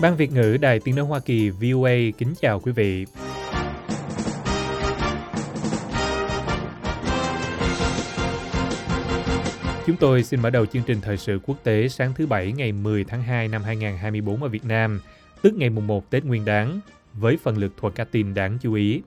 Ban Việt ngữ Đài Tiếng Nói Hoa Kỳ VOA kính chào quý vị. Chúng tôi xin mở đầu chương trình thời sự quốc tế sáng thứ Bảy ngày 10 tháng 2 năm 2024 ở Việt Nam, tức ngày mùng 1 Tết Nguyên đán, với phần lược thuật các tin đáng chú ý.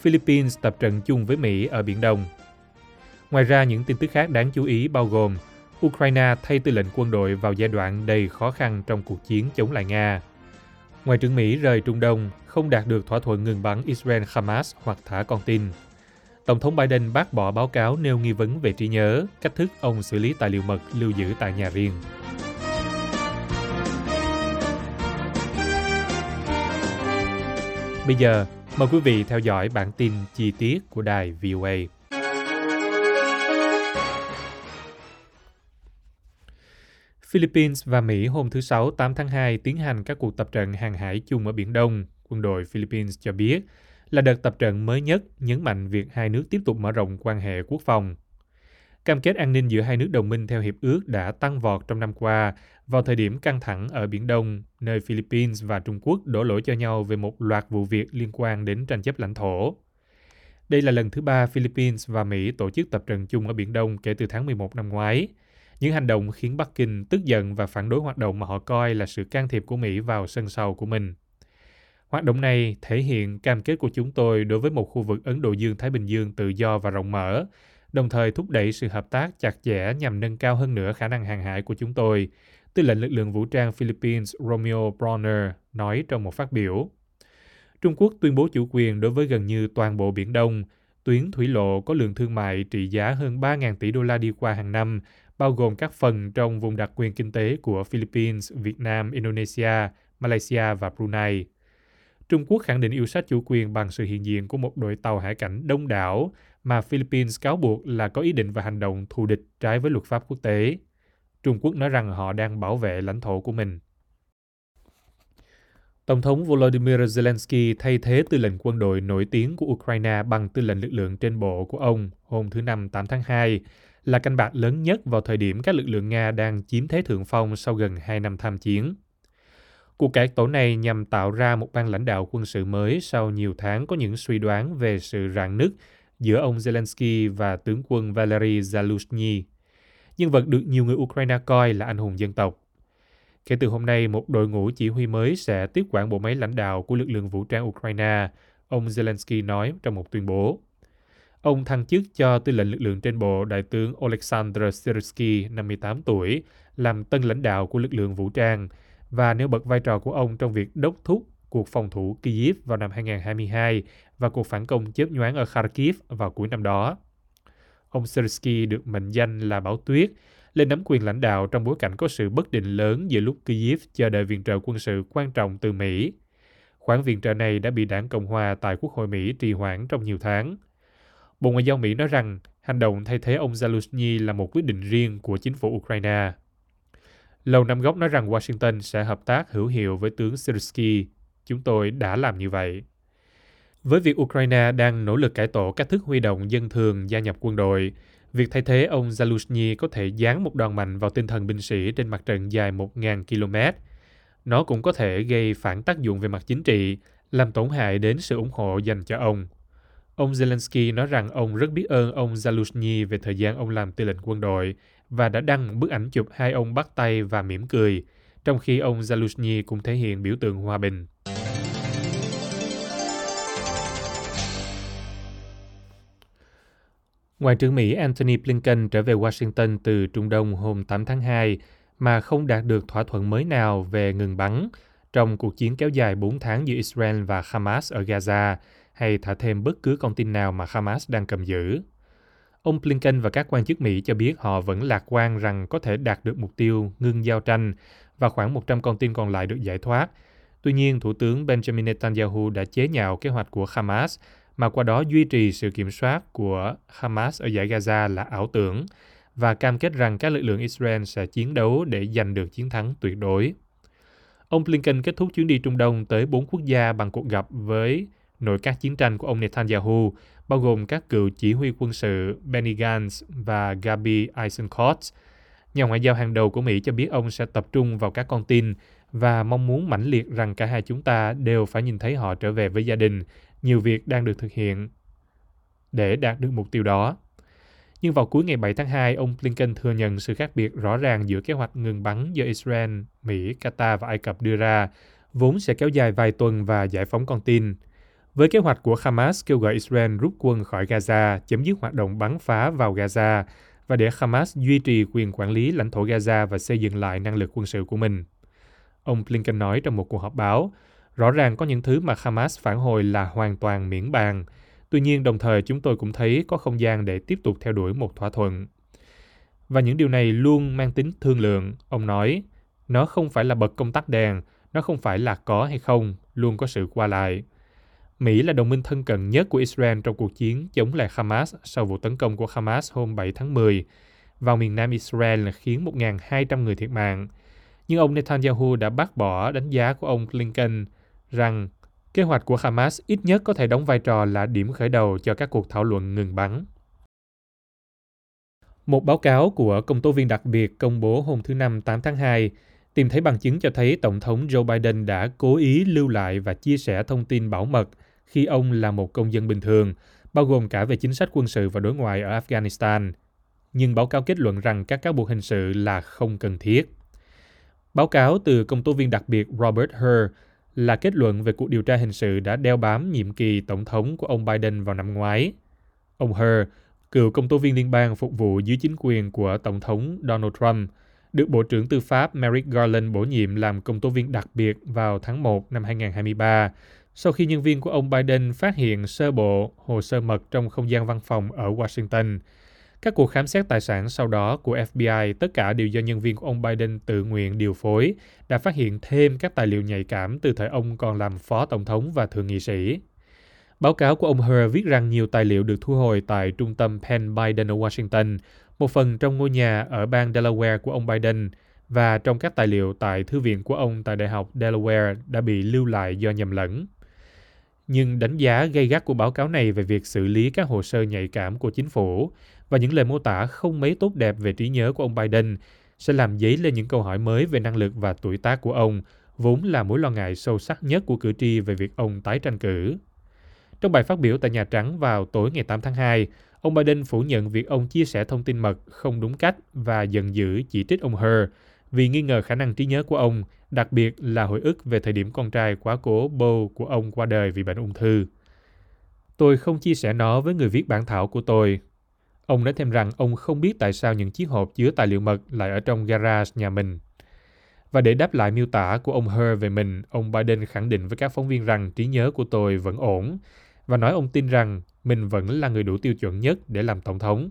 Philippines tập trận chung với Mỹ ở Biển Đông. Ngoài ra, những tin tức khác đáng chú ý bao gồm Ukraine thay tư lệnh quân đội vào giai đoạn đầy khó khăn trong cuộc chiến chống lại Nga. Ngoại trưởng Mỹ rời Trung Đông không đạt được thỏa thuận ngừng bắn Israel-Hamas hoặc thả con tin. Tổng thống Biden bác bỏ báo cáo nêu nghi vấn về trí nhớ, cách thức ông xử lý tài liệu mật lưu giữ tại nhà riêng. Bây giờ, mời quý vị theo dõi bản tin chi tiết của đài VOA. Philippines và Mỹ hôm thứ Sáu 8 tháng 2 tiến hành các cuộc tập trận hàng hải chung ở Biển Đông. Quân đội Philippines cho biết là đợt tập trận mới nhất nhấn mạnh việc hai nước tiếp tục mở rộng quan hệ quốc phòng. Cam kết an ninh giữa hai nước đồng minh theo hiệp ước đã tăng vọt trong năm qua vào thời điểm căng thẳng ở Biển Đông, nơi Philippines và Trung Quốc đổ lỗi cho nhau về một loạt vụ việc liên quan đến tranh chấp lãnh thổ. Đây là lần thứ ba Philippines và Mỹ tổ chức tập trận chung ở Biển Đông kể từ tháng 11 năm ngoái. Những hành động khiến Bắc Kinh tức giận và phản đối hoạt động mà họ coi là sự can thiệp của Mỹ vào sân sau của mình. Hoạt động này thể hiện cam kết của chúng tôi đối với một khu vực Ấn Độ Dương-Thái Bình Dương tự do và rộng mở, đồng thời thúc đẩy sự hợp tác chặt chẽ nhằm nâng cao hơn nữa khả năng hàng hải của chúng tôi, tư lệnh lực lượng vũ trang Philippines Romeo Bronner nói trong một phát biểu. Trung Quốc tuyên bố chủ quyền đối với gần như toàn bộ Biển Đông, tuyến thủy lộ có lượng thương mại trị giá hơn 3.000 tỷ đô la đi qua hàng năm bao gồm các phần trong vùng đặc quyền kinh tế của Philippines, Việt Nam, Indonesia, Malaysia và Brunei. Trung Quốc khẳng định yêu sách chủ quyền bằng sự hiện diện của một đội tàu hải cảnh đông đảo mà Philippines cáo buộc là có ý định và hành động thù địch trái với luật pháp quốc tế. Trung Quốc nói rằng họ đang bảo vệ lãnh thổ của mình. Tổng thống Volodymyr Zelensky thay thế tư lệnh quân đội nổi tiếng của Ukraine bằng tư lệnh lực lượng trên bộ của ông hôm thứ Năm 8 tháng 2 là canh bạc lớn nhất vào thời điểm các lực lượng Nga đang chiếm thế thượng phong sau gần 2 năm tham chiến. Cuộc cải tổ này nhằm tạo ra một ban lãnh đạo quân sự mới sau nhiều tháng có những suy đoán về sự rạn nứt giữa ông Zelensky và tướng quân Valery Zaluzhny, nhân vật được nhiều người Ukraine coi là anh hùng dân tộc. Kể từ hôm nay, một đội ngũ chỉ huy mới sẽ tiếp quản bộ máy lãnh đạo của lực lượng vũ trang Ukraine, ông Zelensky nói trong một tuyên bố. Ông thăng chức cho tư lệnh lực lượng trên bộ đại tướng Oleksandr Sirsky, 58 tuổi, làm tân lãnh đạo của lực lượng vũ trang và nêu bật vai trò của ông trong việc đốc thúc cuộc phòng thủ Kyiv vào năm 2022 và cuộc phản công chớp nhoáng ở Kharkiv vào cuối năm đó. Ông Sirsky được mệnh danh là Bảo Tuyết, lên nắm quyền lãnh đạo trong bối cảnh có sự bất định lớn giữa lúc Kyiv chờ đợi viện trợ quân sự quan trọng từ Mỹ. Khoản viện trợ này đã bị đảng Cộng hòa tại Quốc hội Mỹ trì hoãn trong nhiều tháng. Bộ Ngoại giao Mỹ nói rằng hành động thay thế ông Zaluzny là một quyết định riêng của chính phủ Ukraine. Lầu Năm Góc nói rằng Washington sẽ hợp tác hữu hiệu với tướng Syrsky. Chúng tôi đã làm như vậy. Với việc Ukraine đang nỗ lực cải tổ cách thức huy động dân thường gia nhập quân đội, việc thay thế ông Zaluzny có thể giáng một đòn mạnh vào tinh thần binh sĩ trên mặt trận dài 1.000 km. Nó cũng có thể gây phản tác dụng về mặt chính trị, làm tổn hại đến sự ủng hộ dành cho ông. Ông Zelensky nói rằng ông rất biết ơn ông Zaluzhny về thời gian ông làm tư lệnh quân đội và đã đăng bức ảnh chụp hai ông bắt tay và mỉm cười, trong khi ông Zaluzhny cũng thể hiện biểu tượng hòa bình. Ngoại trưởng Mỹ Antony Blinken trở về Washington từ Trung Đông hôm 8 tháng 2 mà không đạt được thỏa thuận mới nào về ngừng bắn trong cuộc chiến kéo dài 4 tháng giữa Israel và Hamas ở Gaza hay thả thêm bất cứ con tin nào mà Hamas đang cầm giữ. Ông Blinken và các quan chức Mỹ cho biết họ vẫn lạc quan rằng có thể đạt được mục tiêu ngưng giao tranh và khoảng 100 con tin còn lại được giải thoát. Tuy nhiên, Thủ tướng Benjamin Netanyahu đã chế nhạo kế hoạch của Hamas mà qua đó duy trì sự kiểm soát của Hamas ở giải Gaza là ảo tưởng và cam kết rằng các lực lượng Israel sẽ chiến đấu để giành được chiến thắng tuyệt đối. Ông Blinken kết thúc chuyến đi Trung Đông tới bốn quốc gia bằng cuộc gặp với nội các chiến tranh của ông Netanyahu, bao gồm các cựu chỉ huy quân sự Benny Gantz và Gabi Eisenkot. Nhà ngoại giao hàng đầu của Mỹ cho biết ông sẽ tập trung vào các con tin và mong muốn mãnh liệt rằng cả hai chúng ta đều phải nhìn thấy họ trở về với gia đình. Nhiều việc đang được thực hiện để đạt được mục tiêu đó. Nhưng vào cuối ngày 7 tháng 2, ông Blinken thừa nhận sự khác biệt rõ ràng giữa kế hoạch ngừng bắn do Israel, Mỹ, Qatar và Ai Cập đưa ra, vốn sẽ kéo dài vài tuần và giải phóng con tin. Với kế hoạch của Hamas kêu gọi Israel rút quân khỏi Gaza, chấm dứt hoạt động bắn phá vào Gaza và để Hamas duy trì quyền quản lý lãnh thổ Gaza và xây dựng lại năng lực quân sự của mình. Ông Blinken nói trong một cuộc họp báo, rõ ràng có những thứ mà Hamas phản hồi là hoàn toàn miễn bàn. Tuy nhiên, đồng thời chúng tôi cũng thấy có không gian để tiếp tục theo đuổi một thỏa thuận. Và những điều này luôn mang tính thương lượng, ông nói. Nó không phải là bật công tắc đèn, nó không phải là có hay không, luôn có sự qua lại. Mỹ là đồng minh thân cận nhất của Israel trong cuộc chiến chống lại Hamas sau vụ tấn công của Hamas hôm 7 tháng 10 vào miền nam Israel khiến 1.200 người thiệt mạng. Nhưng ông Netanyahu đã bác bỏ đánh giá của ông Blinken rằng kế hoạch của Hamas ít nhất có thể đóng vai trò là điểm khởi đầu cho các cuộc thảo luận ngừng bắn. Một báo cáo của công tố viên đặc biệt công bố hôm thứ Năm 8 tháng 2 tìm thấy bằng chứng cho thấy Tổng thống Joe Biden đã cố ý lưu lại và chia sẻ thông tin bảo mật khi ông là một công dân bình thường, bao gồm cả về chính sách quân sự và đối ngoại ở Afghanistan. Nhưng báo cáo kết luận rằng các cáo buộc hình sự là không cần thiết. Báo cáo từ công tố viên đặc biệt Robert Hur là kết luận về cuộc điều tra hình sự đã đeo bám nhiệm kỳ tổng thống của ông Biden vào năm ngoái. Ông Hur, cựu công tố viên liên bang phục vụ dưới chính quyền của Tổng thống Donald Trump, được Bộ trưởng Tư pháp Merrick Garland bổ nhiệm làm công tố viên đặc biệt vào tháng 1 năm 2023 sau khi nhân viên của ông Biden phát hiện sơ bộ hồ sơ mật trong không gian văn phòng ở Washington. Các cuộc khám xét tài sản sau đó của FBI, tất cả đều do nhân viên của ông Biden tự nguyện điều phối, đã phát hiện thêm các tài liệu nhạy cảm từ thời ông còn làm phó tổng thống và thượng nghị sĩ. Báo cáo của ông Hur viết rằng nhiều tài liệu được thu hồi tại trung tâm Penn Biden ở Washington, một phần trong ngôi nhà ở bang Delaware của ông Biden, và trong các tài liệu tại thư viện của ông tại Đại học Delaware đã bị lưu lại do nhầm lẫn nhưng đánh giá gây gắt của báo cáo này về việc xử lý các hồ sơ nhạy cảm của chính phủ và những lời mô tả không mấy tốt đẹp về trí nhớ của ông Biden sẽ làm dấy lên những câu hỏi mới về năng lực và tuổi tác của ông, vốn là mối lo ngại sâu sắc nhất của cử tri về việc ông tái tranh cử. Trong bài phát biểu tại Nhà Trắng vào tối ngày 8 tháng 2, ông Biden phủ nhận việc ông chia sẻ thông tin mật không đúng cách và giận dữ chỉ trích ông Hur vì nghi ngờ khả năng trí nhớ của ông, đặc biệt là hồi ức về thời điểm con trai quá cố Bo của ông qua đời vì bệnh ung thư. Tôi không chia sẻ nó với người viết bản thảo của tôi. Ông nói thêm rằng ông không biết tại sao những chiếc hộp chứa tài liệu mật lại ở trong garage nhà mình. Và để đáp lại miêu tả của ông Her về mình, ông Biden khẳng định với các phóng viên rằng trí nhớ của tôi vẫn ổn và nói ông tin rằng mình vẫn là người đủ tiêu chuẩn nhất để làm tổng thống.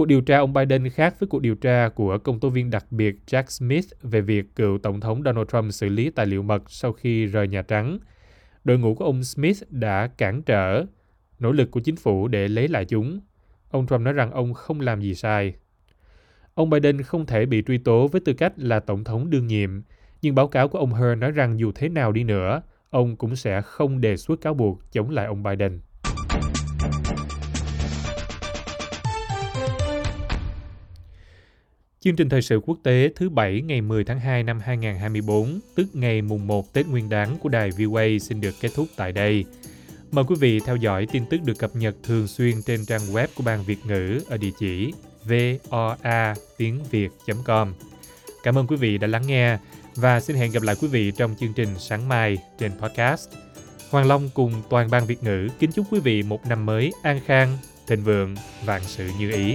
Cuộc điều tra ông Biden khác với cuộc điều tra của công tố viên đặc biệt Jack Smith về việc cựu Tổng thống Donald Trump xử lý tài liệu mật sau khi rời Nhà Trắng. Đội ngũ của ông Smith đã cản trở nỗ lực của chính phủ để lấy lại chúng. Ông Trump nói rằng ông không làm gì sai. Ông Biden không thể bị truy tố với tư cách là Tổng thống đương nhiệm, nhưng báo cáo của ông Hearn nói rằng dù thế nào đi nữa, ông cũng sẽ không đề xuất cáo buộc chống lại ông Biden. Chương trình thời sự quốc tế thứ Bảy ngày 10 tháng 2 năm 2024, tức ngày mùng 1 Tết Nguyên đán của đài VOA xin được kết thúc tại đây. Mời quý vị theo dõi tin tức được cập nhật thường xuyên trên trang web của Ban Việt ngữ ở địa chỉ voa tiếng việt.com. Cảm ơn quý vị đã lắng nghe và xin hẹn gặp lại quý vị trong chương trình sáng mai trên podcast. Hoàng Long cùng toàn ban Việt ngữ kính chúc quý vị một năm mới an khang, thịnh vượng, vạn sự như ý.